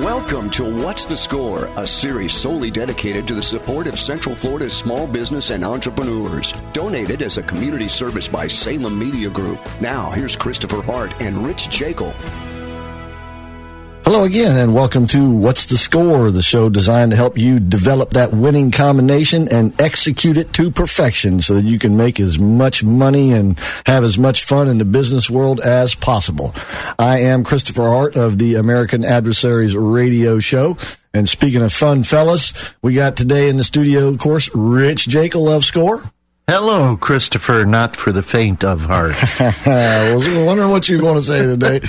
Welcome to What's the Score, a series solely dedicated to the support of Central Florida's small business and entrepreneurs. Donated as a community service by Salem Media Group. Now, here's Christopher Hart and Rich Jekyll. Hello again, and welcome to What's the Score, the show designed to help you develop that winning combination and execute it to perfection so that you can make as much money and have as much fun in the business world as possible. I am Christopher Hart of the American Adversaries Radio Show. And speaking of fun fellas, we got today in the studio, of course, Rich Jekyll of Score. Hello, Christopher, not for the faint of heart. I was wondering what you were going to say today.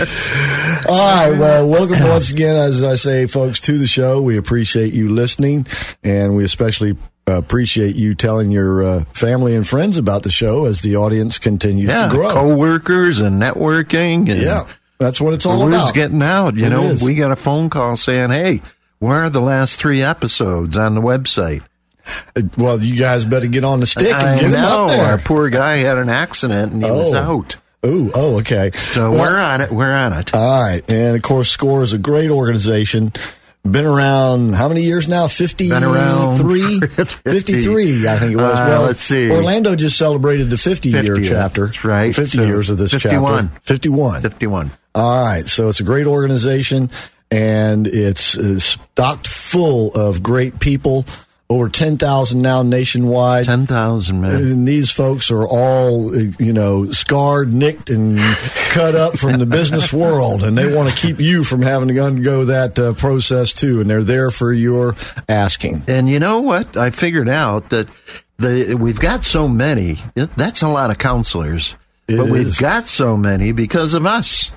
All right, well, welcome once again, as I say, folks, to the show. We appreciate you listening, and we especially appreciate you telling your uh, family and friends about the show as the audience continues yeah, to grow. co-workers and networking. And yeah, that's what it's all the word's about. getting out. You It know, is. we got a phone call saying, "Hey, where are the last three episodes on the website?" Well, you guys better get on the stick and I get know up there. our poor guy had an accident and he was Oh. out. Ooh, oh, okay. So Well, we're on it. We're on it. All right. And of course, SCORE is a great organization. Been around how many years now? 53? Been around 53, I think it was. Uh, well, let's see. Orlando just celebrated the 50 year chapter. that's right. 50 So, years of this 51. chapter. 51. Fifty-one. All right. So it's a great organization and it's uh, stocked full of great people. Over 10,000 now nationwide. Ten thousand man. And these folks are all, you know, scarred, nicked, and cut up from the business world, and they want to keep you from having to undergo that uh, process too. And they're there for your asking. And you know what? I figured out that the we've got so many. That's a lot of counselors, It but we've got so many because of us,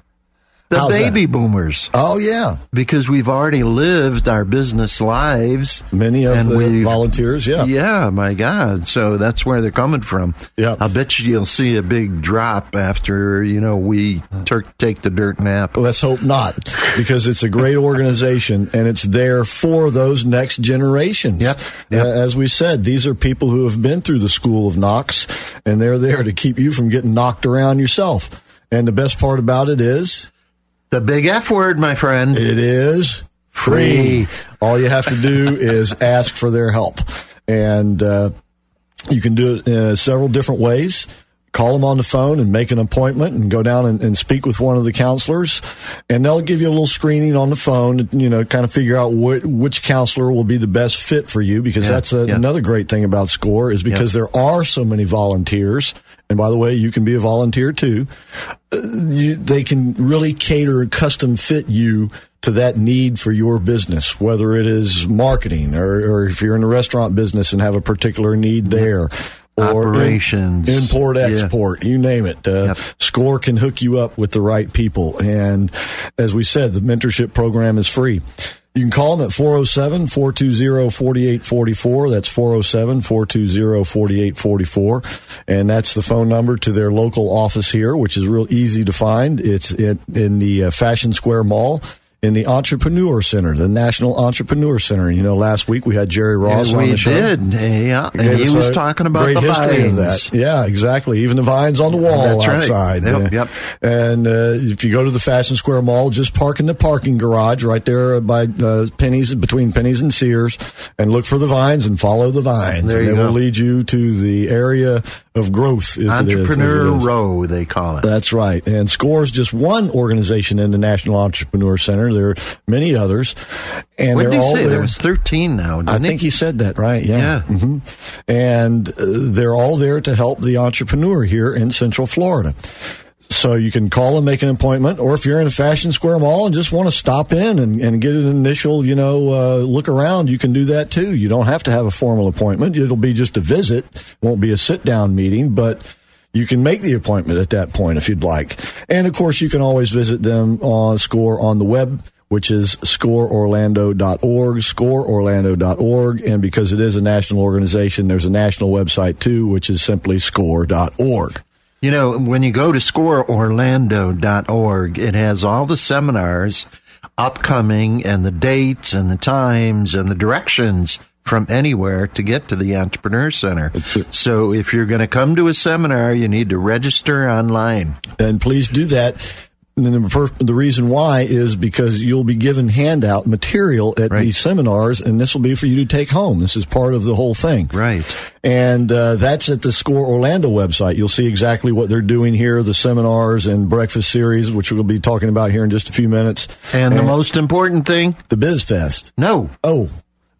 the How's that? baby boomers. Oh yeah, Because we've already lived our business lives. many of the volunteers. Yeah, Yeah, my God. So that's where they're coming from. Yeah. I bet you you'll see a big drop after, you know, we tur- take the dirt nap. Let's hope not, because it's a great organization and it's there for those next generations. Yep, yep. Uh, as we said, these are people who have been through the school of knocks, and they're there to keep you from getting knocked around yourself. And the best part about it is, The big F word, my friend. it is free. Free. All you have to do is ask for their help, and uh, you can do it uh, several different ways. Call them on the phone and make an appointment and go down and, and speak with one of the counselors. And they'll give you a little screening on the phone, you know, kind of figure out wh- which counselor will be the best fit for you because Yeah, that's a, yeah. another great thing about SCORE is because there are so many volunteers. And by the way, you can be a volunteer too. Uh, you, they can really cater and custom fit you to that need for your business, whether it is marketing or, or if you're in the restaurant business and have a particular need there. Or in- Operations. import, Yeah. export, you name it. Uh, Yep. Score can hook you up with the right people. And as we said, the mentorship program is free. You can call them at 407 420 4844. That's 407 420 4844. And that's the phone number to their local office here, which is real easy to find. It's in, in the uh, Fashion Square Mall. In the Entrepreneur Center, the National Entrepreneur Center. You know, last week we had Jerry Ross on we the show. did. Yeah. And he was talking about great the history of vines. that. Yeah, exactly. Even the vines on the wall That's right. outside. Yep, Yeah. yep. And uh, if you go to the Fashion Square Mall, just park in the parking garage right there by uh, Penney's between Penney's and Sears, and look for the vines and follow the vines. There and they will lead you to the area of growth. if it is, as it Entrepreneur is. Row, they call it. That's right. And SCORE is just one organization in the National Entrepreneur Center. There are many others. And what they're did he all say? there. There was 13 now, didn't I think he said that right. Yeah. Yeah. hmm And uh, they're all there to help the entrepreneur here in Central Florida. So you can call and make an appointment, or if you're in a Fashion Square Mall and just want to stop in and, and get an initial, you know, uh, look around, you can do that too. You don't have to have a formal appointment. It'll be just a visit. Won't be a sit down meeting, but you can make the appointment at that point if you'd like. And of course, you can always visit them on Score on the web, which is scoreorlando.org, scoreorlando.org. And because it is a national organization, there's a national website too, which is simply score.org. You know, when you go to scoreorlando.org, it has all the seminars upcoming and the dates and the times and the directions from anywhere to get to the Entrepreneur Center. So if you're going to come to a seminar, you need to register online. And please do that. And the, first, the reason why is because you'll be given handout material at Right. these seminars, and this will be for you to take home. This is part of the whole thing. Right. And uh, that's at the Score Orlando website. You'll see exactly what they're doing here, the seminars and breakfast series, which we'll be talking about here in just a few minutes. And the most important thing, the Biz Fest. no, Oh,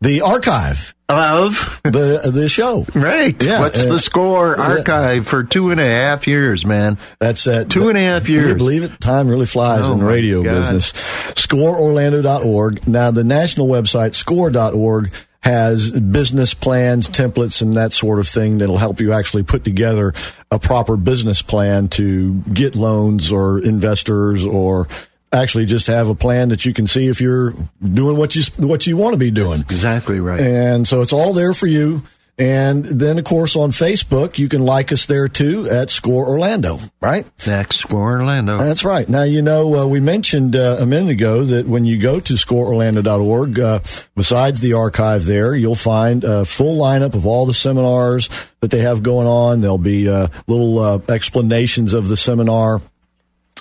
the archive, of the the show. right. Yeah, What's uh, the score yeah. archive for two and a half years, man? That's at Two and a half Can you years. believe it? Time really flies Oh, in the radio God. business. ScoreOrlando.org. Now, the national website, score.org, has business plans, templates, and that sort of thing that'll help you actually put together a proper business plan to get loans or investors or actually just have a plan that you can see if you're doing what you what you want to be doing. Exactly right. And so it's all there for you. And then, of course, on Facebook, you can like us there too at Score Orlando, right? Next score Orlando. That's right. Now, you know, uh, we mentioned uh, a minute ago that when you go to scoreorlando.org, uh, besides the archive there, you'll find a full lineup of all the seminars that they have going on. There'll be uh, little uh, explanations of the seminar.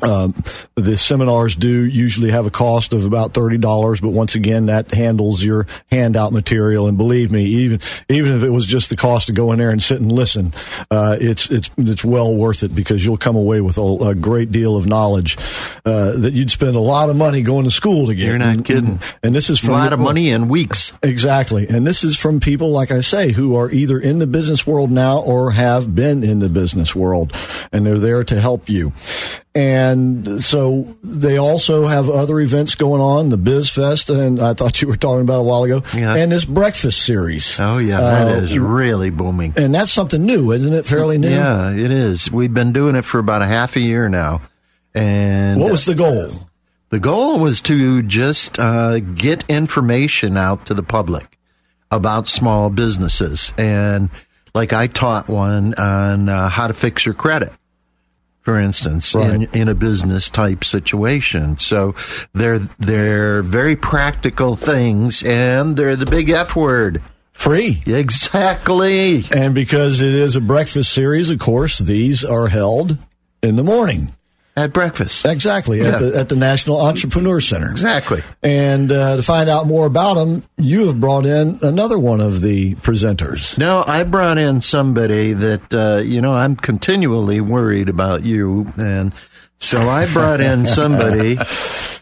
Um, the seminars do usually have a cost of about thirty dollars, but once again, that handles your handout material. And believe me, even even if it was just the cost to go in there and sit and listen, uh, it's it's it's well worth it because you'll come away with a, a great deal of knowledge uh, that you'd spend a lot of money going to school to get. You're not And- kidding. And this is a lot of money in weeks. Exactly. And this is from people, like I say, who are either in the business world now or have been in the business world, and they're there to help you. And so they also have other events going on, the Biz Fest, and I thought you were talking about a while ago, Yeah. and this breakfast series. Oh yeah, that Uh, is really booming. And that's something new, isn't it? Fairly new. Yeah, it is. We've been doing it for about a half a year now, and What was the goal? the goal was to just uh, get information out to the public about small businesses, and like I taught one on uh, how to fix your credit. For instance, in, in a business type situation, so they're they're very practical things, and they're the big F word. Free. Exactly. And because it is a breakfast series, of course, these are held in the morning. At breakfast. Exactly. Yeah. At, the, at the National Entrepreneur Center. Exactly. And uh, to find out more about them, you have brought in another one of the presenters. No, I brought in somebody that, uh, you know, I'm continually worried about you. And so I brought in somebody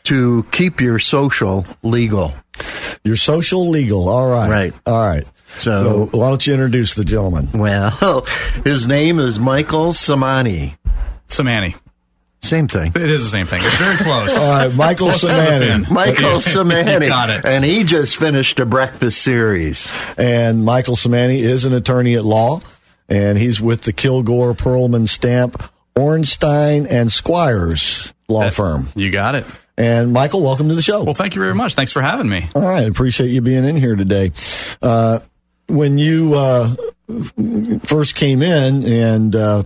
to keep your social legal. Your social legal. All right. Right. All right. So- why don't you introduce the gentleman? Well, his name is Michael Samani. Samani. Same thing. It is the same thing. It's very close. All right, Michael Samani. Michael Samani. Got it. And he just finished a breakfast series. And Michael Samani is an attorney at law, and he's with the Kilgore, Pearlman, Stamp, Ornstein, and Squires law firm. You got it. And Michael, welcome to the show. Well, thank you very much. Thanks for having me. All right, appreciate you being in here today. Uh, when you uh, f- first came in, and uh,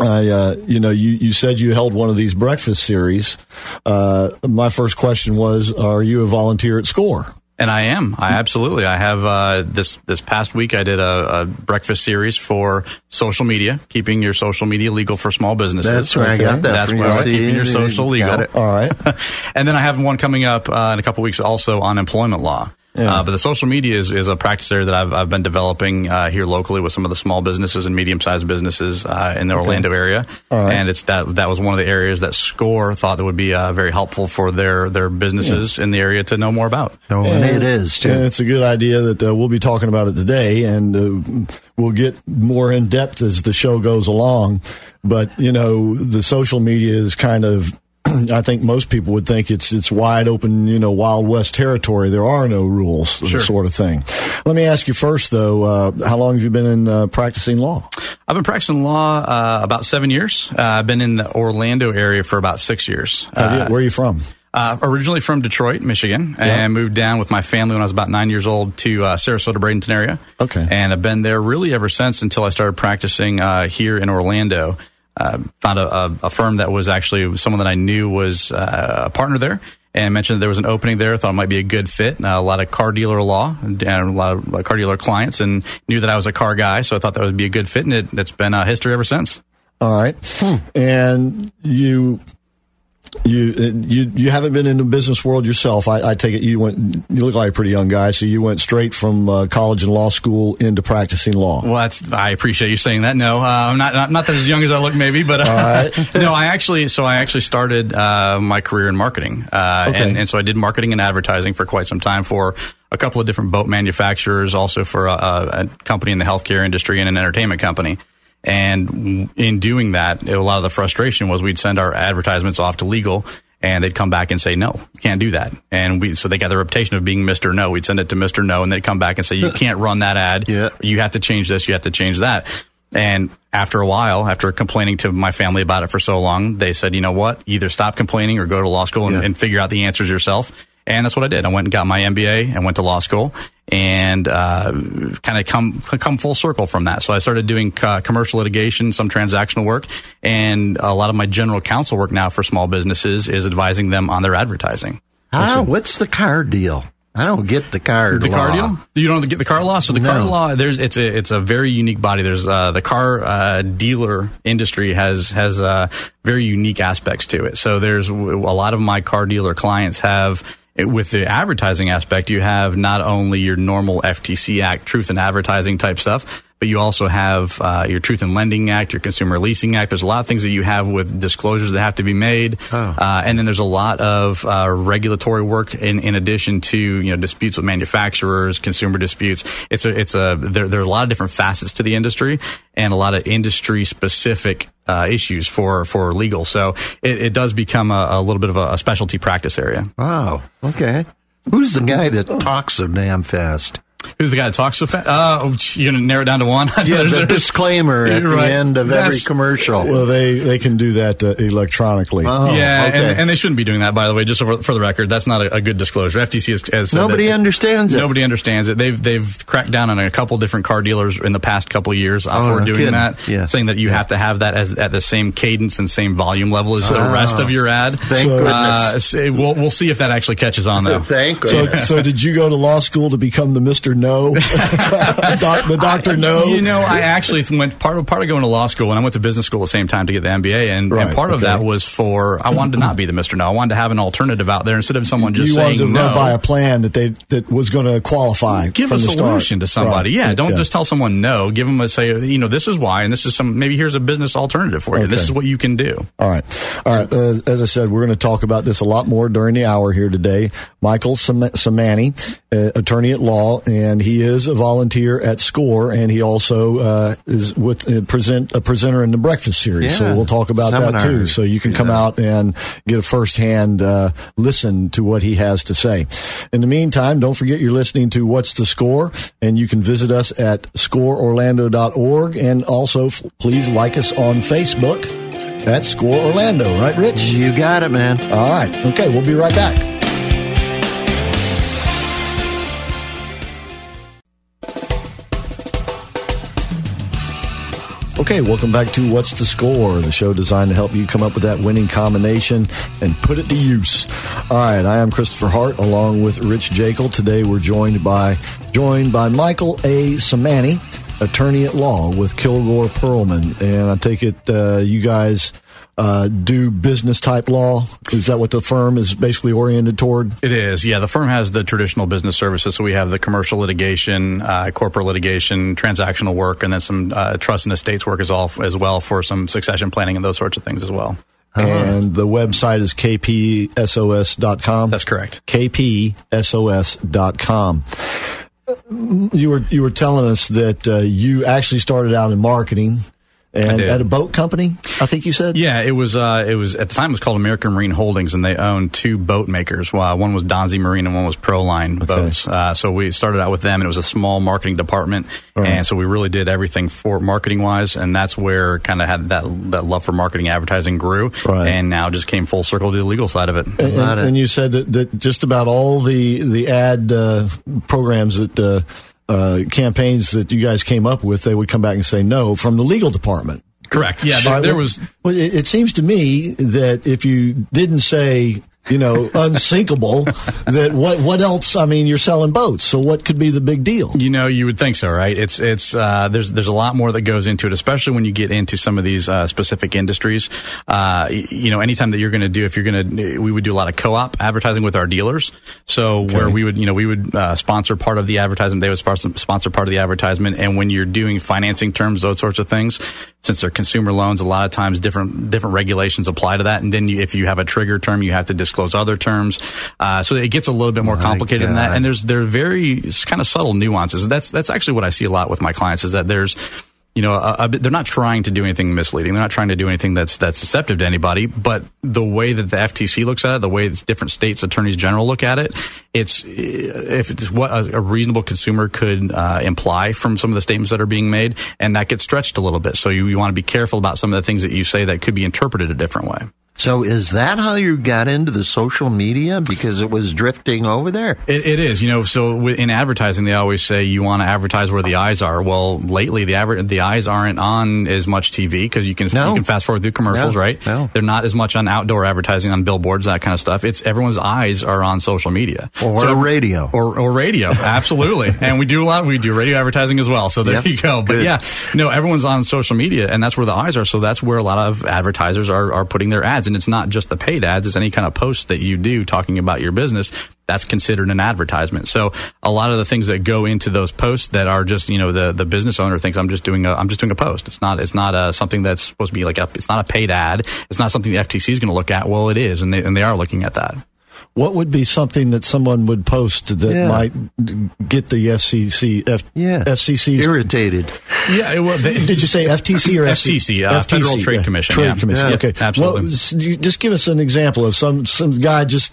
I, uh, you know, you, you said you held one of these breakfast series. Uh, my first question was, are you a volunteer at SCORE? And I am. I absolutely. I have uh, this this past week. I did a, a breakfast series for social media, keeping your social media legal for small businesses. That's where I got that That's from where you. I'm keeping your social you legal. got it. All right. and then I have one coming up uh, in a couple weeks also on employment law. Uh, but the social media is, is a practice area that I've, I've been developing uh, here locally with some of the small businesses and medium sized businesses uh, in the Orlando area. All right. And it's that that was one of the areas that SCORE thought that would be uh, very helpful for their their businesses in the area to know more about. Oh, and it is, too. And it's a good idea that uh, we'll be talking about it today, and uh, we'll get more in depth as the show goes along. But you know, the social media is kind of I think most people would think it's it's wide open, you know, Wild West territory. There are no rules, Sure. sort of thing. Let me ask you first, though. Uh, how long have you been in uh, practicing law? I've been practicing law uh, about seven years. Uh, I've been in the Orlando area for about six years. You- Uh, Where are you from? Uh, originally from Detroit, Michigan, and moved down with my family when I was about nine years old to uh, Sarasota, Bradenton area. Okay. And I've been there really ever since until I started practicing uh, here in Orlando. Uh, found a, a, a firm that was actually someone that I knew was uh, a partner there and mentioned that there was an opening there. Thought it might be a good fit. Uh, a lot of car dealer law and a lot of uh, car dealer clients and knew that I was a car guy. So I thought that would be a good fit. And it, it's been uh, history ever since. All right, and you. You uh, you you haven't been in the business world yourself. I, I take it you went. You look like a pretty young guy, so you went straight from uh, college and law school into practicing law. Well, that's, I appreciate you saying that. No, uh, I'm not, not not that as young as I look, maybe, but uh, no, I actually so I actually started uh, my career in marketing, uh, Okay. and, and so I did marketing and advertising for quite some time for a couple of different boat manufacturers, also for a, a company in the healthcare industry and an entertainment company. And in doing that, a lot of the frustration was we'd send our advertisements off to legal and they'd come back and say, no, you can't do that. And we, so they got the reputation of being Mr. No. We'd send it to Mr. No and they'd come back and say, you can't run that ad. Yeah. You have to change this. You have to change that. And after a while, after complaining to my family about it for so long, they said, you know what? Either stop complaining or go to law school and, Yeah. and figure out the answers yourself. And that's what I did. I went and got my MBA and went to law school and uh, kind of come come full circle from that. So I started doing uh, commercial litigation, some transactional work, and a lot of my general counsel work now for small businesses is advising them on their advertising. Ah, what's the car deal? I don't get the car. The car deal? You don't get the car law. So the car law, there's it's a it's a very unique body. There's uh, the car uh, dealer industry has has uh, very unique aspects to it. So there's a lot of my car dealer clients have. With the advertising aspect, you have not only your normal FTC Act, Truth in Advertising type stuff, but you also have uh, your Truth in Lending Act, your Consumer Leasing Act. There's a lot of things that you have with disclosures that have to be made, uh, and then there's a lot of uh, regulatory work in, in addition to you know disputes with manufacturers, consumer disputes. It's a it's a there, there are a lot of different facets to the industry and a lot of industry specific uh, issues for for legal. So it, it does become a, a little bit of a, a specialty practice area. Wow. Okay. Who's the guy that talks so damn fast? Who's the guy that talks so fast? Uh, you're gonna narrow it down to one. Yeah, There's- the disclaimer at right. the end of every commercial. Well, they they can do that uh, electronically. Oh, yeah, okay. and, and they shouldn't be doing that. By the way, just for, for the record, that's not a, a good disclosure. FTC has, has said Nobody that- understands it. Nobody understands it. They've they've cracked down on a couple different car dealers in the past couple of years uh, Oh, for no doing kidding. that, Yeah. saying that you have to have that as at the same cadence and same volume level as the rest of your ad. Oh. Thank Uh, goodness. so we'll we'll see if that actually catches on though. Thank So, goodness. so did you go to law school to become the Mister No, Doc, the Doctor No? You know, I actually went part of part of going to law school, and I went to business school at the same time to get the MBA, and, Right, and part of that was for I wanted to not be the Mister No. I wanted to have an alternative out there instead of someone just you saying wanted to no. by a plan that they that was going to qualify. give from a the start. solution to somebody. Right. Yeah, don't just tell someone no. Give them a say, you know, this is why, and this is some maybe here's a business alternative for you. This is what you can do. All right. All right. As, as I said, we're going to talk about this a lot more during the hour here today. Michael Samani, uh, attorney at law, and he is a volunteer at SCORE, and he also uh, is with uh, present a presenter in the Breakfast Series. So we'll talk about that too. So you can come out and get a firsthand uh, listen to what he has to say. In the meantime, don't forget you're listening to What's the Score, and you can visit us at scoreorlando.org, and also f- please like us on Facebook. That's Score Orlando, right, Rich? You got it, man. All right. Okay, we'll be right back. Okay, welcome back to What's the Score, the show designed to help you come up with that winning combination and put it to use. All right, I am Christopher Hart along with Rich Jekyll. Today we're joined by joined by Michael A. Samani, attorney at law with Kilgore Pearlman. And I take it uh, you guys uh, do business type law. Is that what the firm is basically oriented toward? It is, yeah. The firm has the traditional business services, so we have the commercial litigation, uh, corporate litigation, transactional work, and then some uh, trust and estates work as all as well for some succession planning and those sorts of things as well. And the website is kpsos.com. That's correct. kpsos.com. You were you were telling us that uh, you actually started out in marketing and at a boat company. I think you said. Yeah, it was. Uh, it was at the time it was called American Marine Holdings, and they owned two boat makers. Uh, one was Donzi Marine, and one was Proline okay. boats. Uh, so we started out with them, and it was a small marketing department, right. and so we really did everything for marketing wise, and that's where kind of had that that love for marketing advertising grew, right. and now just came full circle to the legal side of it. And, and, and you said that, that just about all the the ad uh, programs that uh, campaigns that you guys came up with, they would come back and say no from the legal department. Correct. Yeah, there, there was. Well, it, it seems to me that if you didn't say you know, unsinkable. that what what else? I mean, you're selling boats, so what could be the big deal? You know, you would think so, right? It's it's uh, there's there's a lot more that goes into it, especially when you get into some of these uh, specific industries. Uh, you know, anytime that you're going to do, if you're going to, we would do a lot of co-op advertising with our dealers. So okay. where we would, you know, we would uh, sponsor part of the advertisement, they would sponsor part of the advertisement, and when you're doing financing terms, those sorts of things, since they're consumer loans, a lot of times different different regulations apply to that. And then you, if you have a trigger term, you have to disclose other terms. Uh, so it gets a little bit more my complicated God. than that. And there's there are very kind of subtle nuances. That's that's actually what I see a lot with my clients is that there's you know, a, a, they're not trying to do anything misleading. They're not trying to do anything that's that's deceptive to anybody. But the way that the FTC looks at it, the way that different states' attorneys general look at it, it's if it's what a, a reasonable consumer could uh, imply from some of the statements that are being made, and that gets stretched a little bit. So you, you want to be careful about some of the things that you say that could be interpreted a different way. So is that how you got into the social media because it was drifting over there? it, it is, you know. So in advertising, they always say you want to advertise where the eyes are. Well, lately the aver- the eyes aren't on as much TV because you can no. you can fast forward through commercials, no. right? No. They're not as much on outdoor advertising on billboards, that kind of stuff. It's everyone's eyes are on social media or so, radio or, or radio, absolutely. and we do a lot. We do radio advertising as well. So there yep. you go. But Good. yeah, no, everyone's on social media, and that's where the eyes are. So that's where a lot of advertisers are are putting their ads and it's not just the paid ads, it's any kind of post that you do talking about your business. That's considered an advertisement. So a lot of the things that go into those posts that are just, you know, the, the business owner thinks I'm just doing a, I'm just doing a post. It's not, it's not a, something that's supposed to be like a, it's not a paid ad. It's not something the FTC is going to look at. Well, it is. And they, and they are looking at that. What would be something that someone would post that yeah. might get the FCC, F, yeah. FCC irritated? Yeah. Well, they, did you say FTC or FTC? Uh, FTC Federal Trade yeah. Commission. Trade yeah. Commission. Okay. Absolutely. Well, just give us an example of some some guy just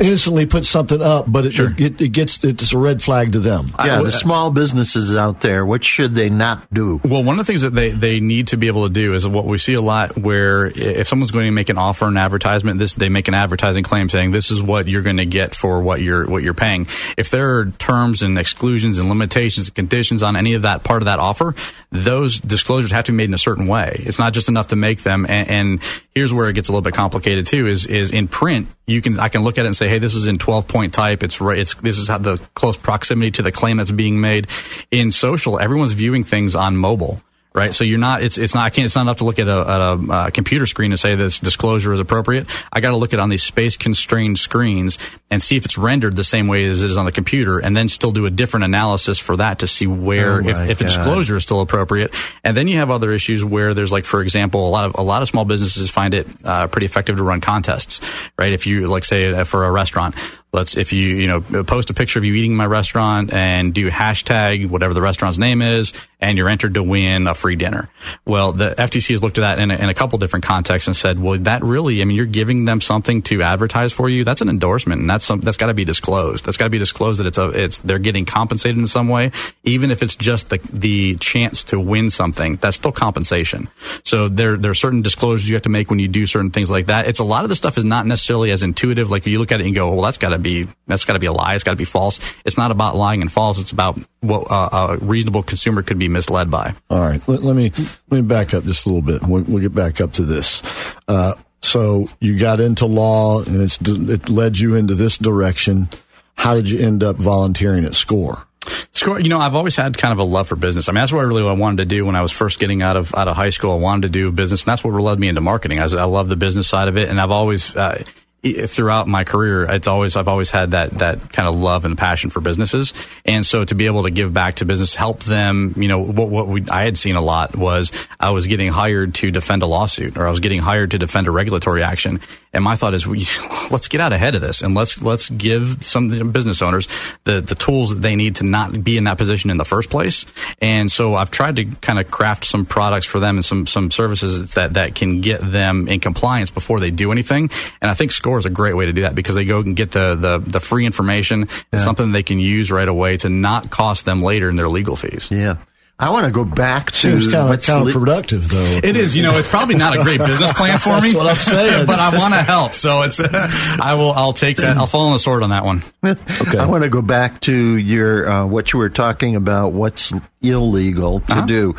instantly put something up, but it, sure. it, it, gets it's a red flag to them. Yeah, the small businesses out there, what should they not do? Well, one of the things that they, they need to be able to do is what we see a lot where if someone's going to make an offer, an advertisement, this they make an advertising claim saying this is what you're going to get for what you're what you're paying. If there are terms and exclusions and limitations and conditions on any of that part of that offer, those disclosures have to be made in a certain way. It's not just enough to make them. And, and here's where it gets a little bit complicated too. Is is in print you can I can look at it and say, hey, this is in 12 point type. It's right. It's this is how the close proximity to the claim that's being made. In social, everyone's viewing things on mobile right? So you're not, it's, it's not, I can't, it's not enough to look at a, at a uh, computer screen and say this disclosure is appropriate. I got to look at on these space constrained screens and see if it's rendered the same way as it is on the computer and then still do a different analysis for that to see where, oh if, if the disclosure is still appropriate. And then you have other issues where there's like, for example, a lot of, a lot of small businesses find it uh, pretty effective to run contests, right? If you, like say, uh, for a restaurant, let's if you you know post a picture of you eating in my restaurant and do hashtag whatever the restaurant's name is and you're entered to win a free dinner well the ftc has looked at that in a, in a couple different contexts and said well that really i mean you're giving them something to advertise for you that's an endorsement and that's some, that's got to be disclosed that's got to be disclosed that it's a it's they're getting compensated in some way even if it's just the the chance to win something that's still compensation so there there are certain disclosures you have to make when you do certain things like that it's a lot of the stuff is not necessarily as intuitive like you look at it and go well that's got to be that's got to be a lie. It's got to be false. It's not about lying and false. It's about what uh, a reasonable consumer could be misled by. All right, let, let me let me back up just a little bit. We'll, we'll get back up to this. Uh, so you got into law, and it's it led you into this direction. How did you end up volunteering at SCORE? Score, you know, I've always had kind of a love for business. I mean, that's what I really what I wanted to do when I was first getting out of out of high school. I wanted to do business, and that's what led me into marketing. I, I love the business side of it, and I've always, uh, throughout my career, it's always I've always had that that kind of love and passion for businesses, and so to be able to give back to business, help them, you know, what what we, I had seen a lot was I was getting hired to defend a lawsuit, or I was getting hired to defend a regulatory action, And my thought is, we, let's get out ahead of this and let's let's give some business owners the the tools that they need to not be in that position in the first place. And so I've tried to kind of craft some products for them and some some services that that can get them in compliance before they do anything. And I think Score is a great way to do that because they go and get the the, the free information, yeah. something they can use right away to not cost them later in their legal fees. Yeah. I want to go back to seems kind of counterproductive, though. It is. You know, it's probably not a great business plan for me. That's what I'm saying. but I want to help, so it's. I will. I'll take that. I'll fall on the sword on that one. Okay. I want to go back to your uh, what you were talking about. What's illegal to uh-huh. do?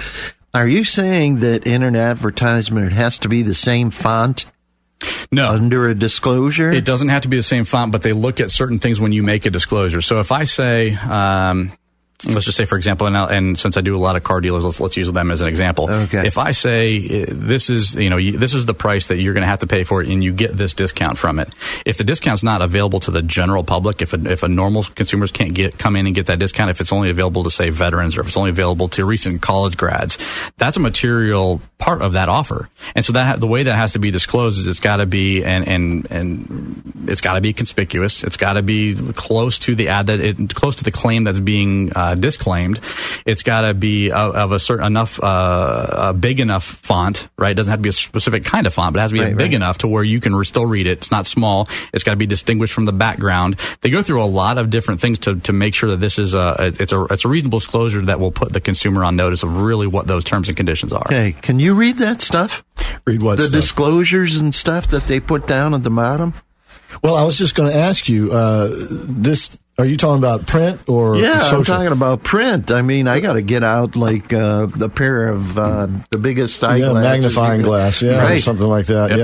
Are you saying that in an advertisement it has to be the same font? No. Under a disclosure? It doesn't have to be the same font, but they look at certain things when you make a disclosure. So if I say, um, let's just say, for example, and, and, since I do a lot of car dealers, let's, let's use them as an example. Okay. If I say this is, you know, this is the price that you're going to have to pay for it, and you get this discount from it. If the discount's not available to the general public, if a, if a normal consumers can't get come in and get that discount, if it's only available to say veterans or if it's only available to recent college grads, that's a material part of that offer. And so that the way that has to be disclosed is it's got to be and and and it's got to be conspicuous. It's got to be close to the ad that it close to the claim that's being uh, uh, disclaimed. It's got to be of, of, a certain enough, uh, a big enough font, right? It doesn't have to be a specific kind of font, but it has to be right, big right. enough to where you can re- still read it. It's not small. It's got to be distinguished from the background. They go through a lot of different things to, to make sure that this is a it's a it's a reasonable disclosure that will put the consumer on notice of really what those terms and conditions are. Okay, can you read that stuff? Read what? The stuff? disclosures and stuff that they put down at the bottom. Well, I was just going to ask you uh, this are you talking about print or yeah? Social? I'm talking about print. I mean, I got to get out like uh, a pair of uh, the biggest yeah, magnifying glass, yeah, right. or something like that. Yep.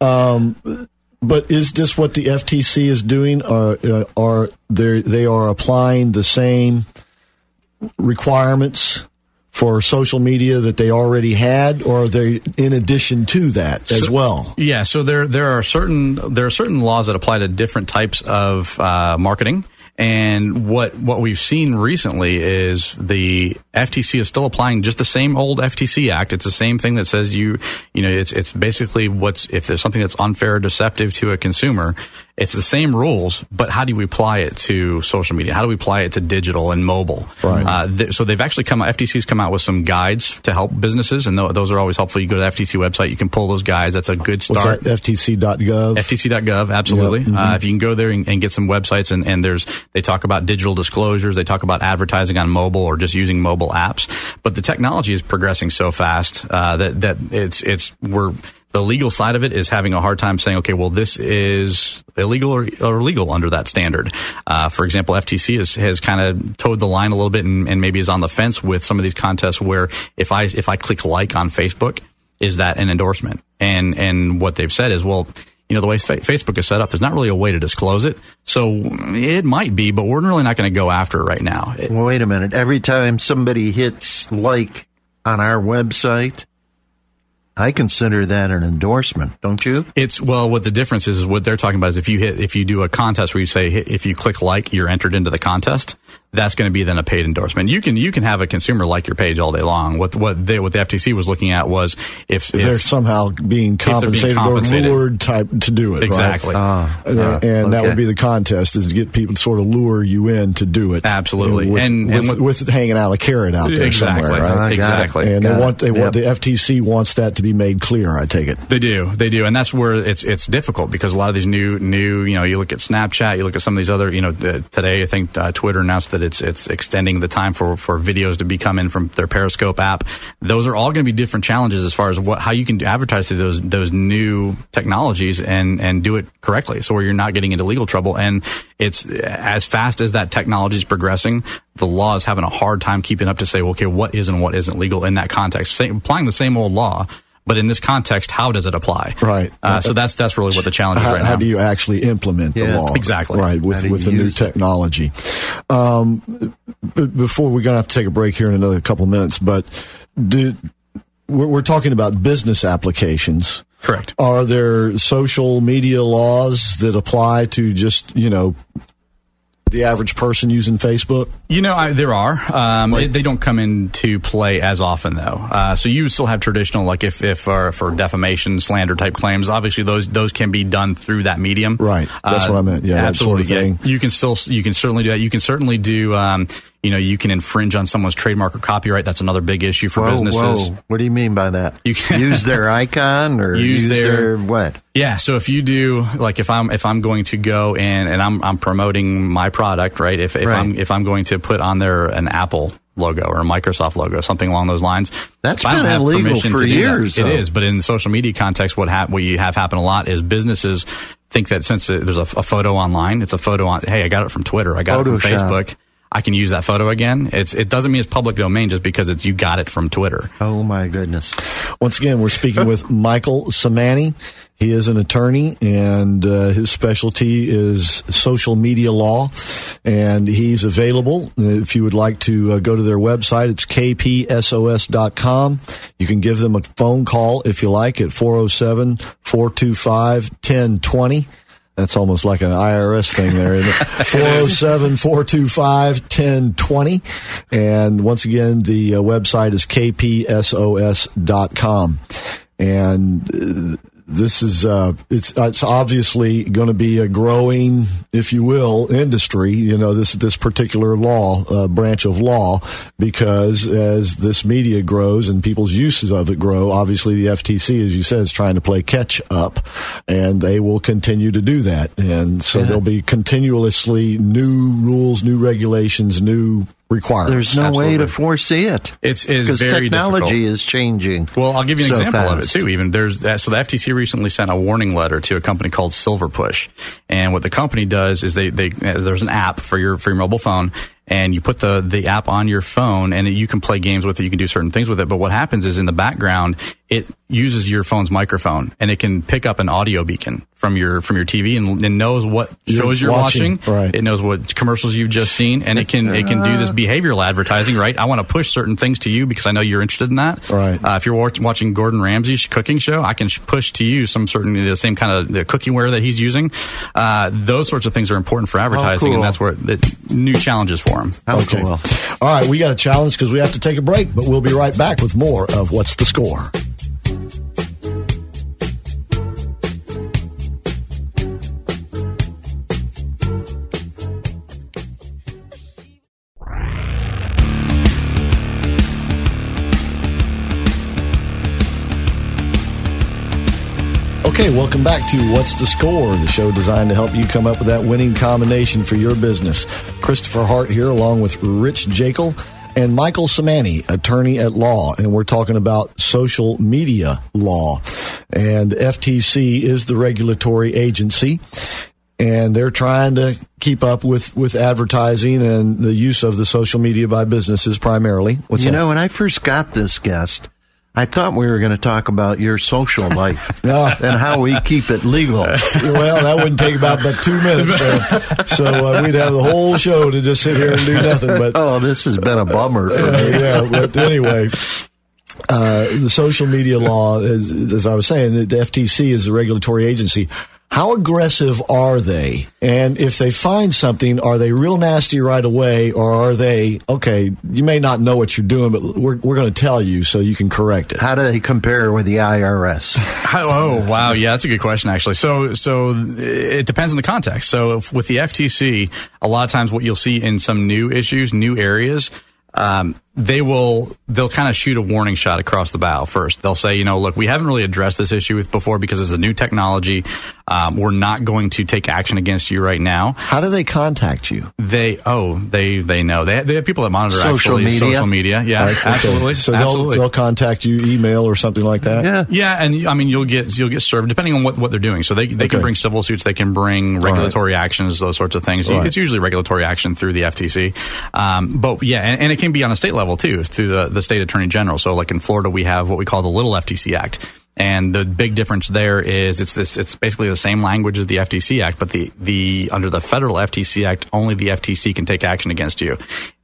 Yeah. Um, but is this what the FTC is doing? Or uh, are they they are applying the same requirements for social media that they already had, or are they in addition to that as well? Yeah, so there there are certain there are certain laws that apply to different types of uh, marketing. And what what we've seen recently is the FTC is still applying just the same old FTC Act. It's the same thing that says you you know it's it's basically what's if there's something that's unfair or deceptive to a consumer, it's the same rules, but how do we apply it to social media? How do we apply it to digital and mobile? Right. Uh, th- so they've actually come. FTC's come out with some guides to help businesses, and th- those are always helpful. You go to the FTC website, you can pull those guides. That's a good start. FTC.gov. FTC.gov, absolutely. Yep. Mm-hmm. Uh, if you can go there and, and, get some websites, and, and there's they talk about digital disclosures, they talk about advertising on mobile or just using mobile apps. But the technology is progressing so fast uh, that that it's it's we're the legal side of it is having a hard time saying, okay, well, this is illegal or, or legal under that standard. Uh, for example, FTC has, has kind of toed the line a little bit and, and, maybe is on the fence with some of these contests where if I if I click like on Facebook, is that an endorsement? And and what they've said is, well, you know, the way Facebook is set up, there's not really a way to disclose it. So it might be, but we're really not going to go after it right now. Well, wait a minute. Every time somebody hits like on our website, I consider that an endorsement, don't you? It's well, what the difference is, is what they're talking about is if you hit, if you do a contest where you say if you click like, you're entered into the contest that's going to be then a paid endorsement. You can you can have a consumer like your page all day long. What what they what the FTC was looking at was if, if they're somehow being compensated, being compensated, or lured type to do it exactly, right? uh, and, uh, and okay. that would be the contest is to get people to sort of lure you in to do it absolutely, with, and, with, and with, with, hanging out a carrot out there exactly, somewhere, right? exactly, and got they want they yep. want the FTC wants that to be made clear. I take it they do they do, and that's where it's it's difficult because a lot of these new new you know you look at Snapchat, you look at some of these other you know today I think uh, Twitter announced that it's it's extending the time for, for videos to be coming from their Periscope app. Those are all going to be different challenges as far as what how you can advertise to those those new technologies and and do it correctly, so where you're not getting into legal trouble. And it's as fast as that technology is progressing, the law is having a hard time keeping up to say, okay, what is and what isn't legal in that context. Same, applying the same old law but in this context, how does it apply? Right. Uh, so that's that's really what the challenge how, is right how now. How do you actually implement yeah, the law? Exactly. Right. With with the new it? technology. Um, before we're going to have to take a break here in another couple of minutes, but do, we're, we're talking about business applications. Correct. Are there social media laws that apply to just you know the average person using Facebook? You know, I, there are. Um, it, they don't come into play as often, though. Uh, so you still have traditional, like if if uh, for defamation, slander type claims. Obviously, those those can be done through that medium. Right. That's Uh, what I meant. Yeah, that sort absolutely. of thing. Yeah. You can still you can certainly do that. You can certainly do. Um, you know, you can infringe on someone's trademark or copyright. That's another big issue for Whoa, businesses. whoa. What do you mean by that? You can- use their icon or Use use, their- their, what? Yeah, so if you do like if I'm if I'm going to go in and I'm I'm promoting my product, right? If if Right. I'm if I'm going to put on there an Apple logo or a Microsoft logo, something along those lines. That's if I don't been illegal for do that- years, It is, but in the social media context, what hap- what you have happen a lot is businesses think that since there's a, a photo online, it's a photo on. Hey, I got it from Twitter. I got it from Facebook. I can use that photo again. It's it doesn't mean it's public domain just because it's you got it from Twitter. Oh my goodness. Once again, we're speaking with Michael Samani. He is an attorney, and uh, his specialty is social media law. And he's available. If you would like to uh, go to their website, it's kpsos.com. You can give them a phone call if you like at 407 425 1020. That's almost like an IRS thing there, isn't it? 407 425 1020. And once again, the uh, website is kpsos.com. And uh, this is uh, it's it's obviously going to be a growing, if you will, industry. You know this this particular law uh, branch of law because as this media grows and people's uses of it grow, obviously the FTC, as you said, is trying to play catch up, and they will continue to do that. And so there'll be continuously new rules, new regulations, new requirements. There's no way to foresee it. It's is Because technology difficult. is changing. Well, I'll give you an so example of it too. Even there's that. So the FTC recently sent a warning letter to a company called Silverpush, and what the company does is they they uh, there's an app for your for your mobile phone, and you put the the app on your phone, and you can play games with it. You can do certain things with it. But what happens is in the background, it uses your phone's microphone, and it can pick up an audio beacon from your from your TV, and, and knows what You're shows you're watching, watching. right. It knows what commercials you've just seen, and it can it can do this behavioral advertising. Right? I want to push certain things to you because I know you're interested in that. Right. Uh, if you're watch, watching Gordon Ramsay's cooking show, I can push to you some certain the same kind of the cookware that he's using. Uh, those sorts of things are important for advertising, cool. and that's where the new challenges for him. How Okay. cool. All right, we got a challenge because we have to take a break, but we'll be right back with more of What's the Score. Okay, welcome back to What's the Score, the show designed to help you come up with that winning combination for your business. Christopher Hart here, along with Rich Jekyll and Michael Samani, attorney at law, and we're talking about social media law. And FTC is the regulatory agency, and they're trying to keep up with, with advertising and the use of the social media by businesses primarily. What's you that? know, when I first got this guest, I thought we were going to talk about your social life and how we keep it legal. Well, that wouldn't take about but two minutes. So, so uh, we'd have the whole show to just sit here and do nothing. But Oh, this has been a bummer for uh, me. yeah, but anyway, uh, the social media law, as, as I was saying, the FTC is the regulatory agency. How aggressive are they? And if they find something, are they real nasty right away, or are they okay? You may not know what you're doing, but we're we're going to tell you so you can correct it. How do they compare with the IRS? Oh wow, yeah, that's a good question actually. So so it depends on the context. So if, with the FTC, a lot of times what you'll see in some new issues, new areas, um, they will they'll kind of shoot a warning shot across the bow first. They'll say, you know, look, we haven't really addressed this issue with before because it's a new technology. Um, we're not going to take action against you right now. How do they contact you? They oh they they know they they have people that monitor Social actually media? social media. Yeah, Okay. absolutely. So absolutely. they'll they'll contact you, email or something like that. Yeah. Yeah, and I mean you'll get you'll get served depending on what, what they're doing. So they they Okay. can bring civil suits, they can bring regulatory actions, those sorts of things. Right. It's usually regulatory action through the FTC, um, but yeah, and, and it can be on a state level too through the the state attorney general. So like in Florida, we have what we call the Little FTC Act. And the big difference there is it's this it's basically the same language as the FTC Act, but the the under the federal FTC Act, only the FTC can take action against you.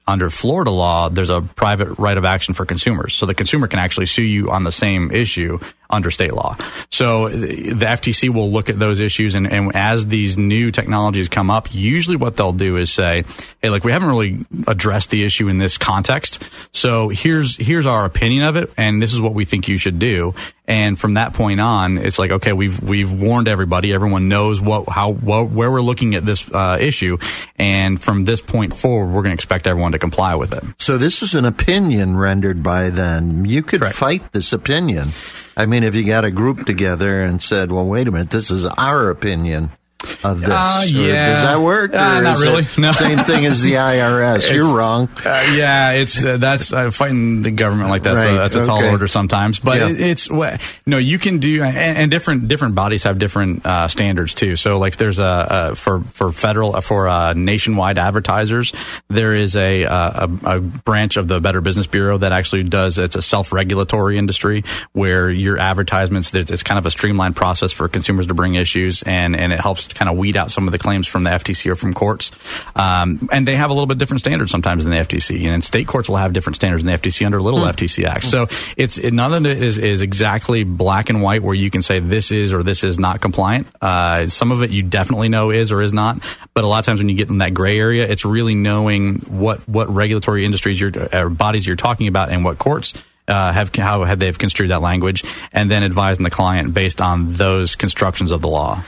Under Florida law, there's a private right of action for consumers. So the consumer can actually sue you on the same issue under state law. So the FTC will look at those issues, and, and as these new technologies come up, usually what they'll do is say, "Hey, look, we haven't really addressed the issue in this context, so here's here's our opinion of it, and this is what we think you should do." And from that point on, it's like, okay, we've we've warned everybody. Everyone knows what how what, where we're looking at this uh, issue, and from this point forward, we're going to expect everyone to comply with it. So this is an opinion rendered by them. You could Correct. fight this opinion. I mean, if you got a group together and said, "Well, wait a minute, this is our opinion." Of this, Uh, yeah. does that work? Uh, not really. No. Same thing as the IRS. You're wrong. Uh, yeah, it's uh, that's uh, fighting the government like that's Right, a, that's a tall okay. order sometimes. But Yeah. it, it's no, you can do, and, and different different bodies have different uh, standards too. So like there's a, a for for federal for uh, nationwide advertisers, there is a, a a branch of the Better Business Bureau that actually does it's a self regulatory industry where your advertisements it's it's kind of a streamlined process for consumers to bring issues and and it helps kind of weed out some of the claims from the FTC or from courts. Um, and they have a little bit different standards sometimes than the FTC. And state courts will have different standards than the FTC under little FTC Act. So it's it, none of it is, is exactly black and white where you can say this is or this is not compliant. Uh, some of it you definitely know is or is not. But a lot of times when you get in that gray area, it's really knowing what what regulatory industries you're or bodies you're talking about and what courts uh, have how have they've construed that language, and then advising the client based on those constructions of the law.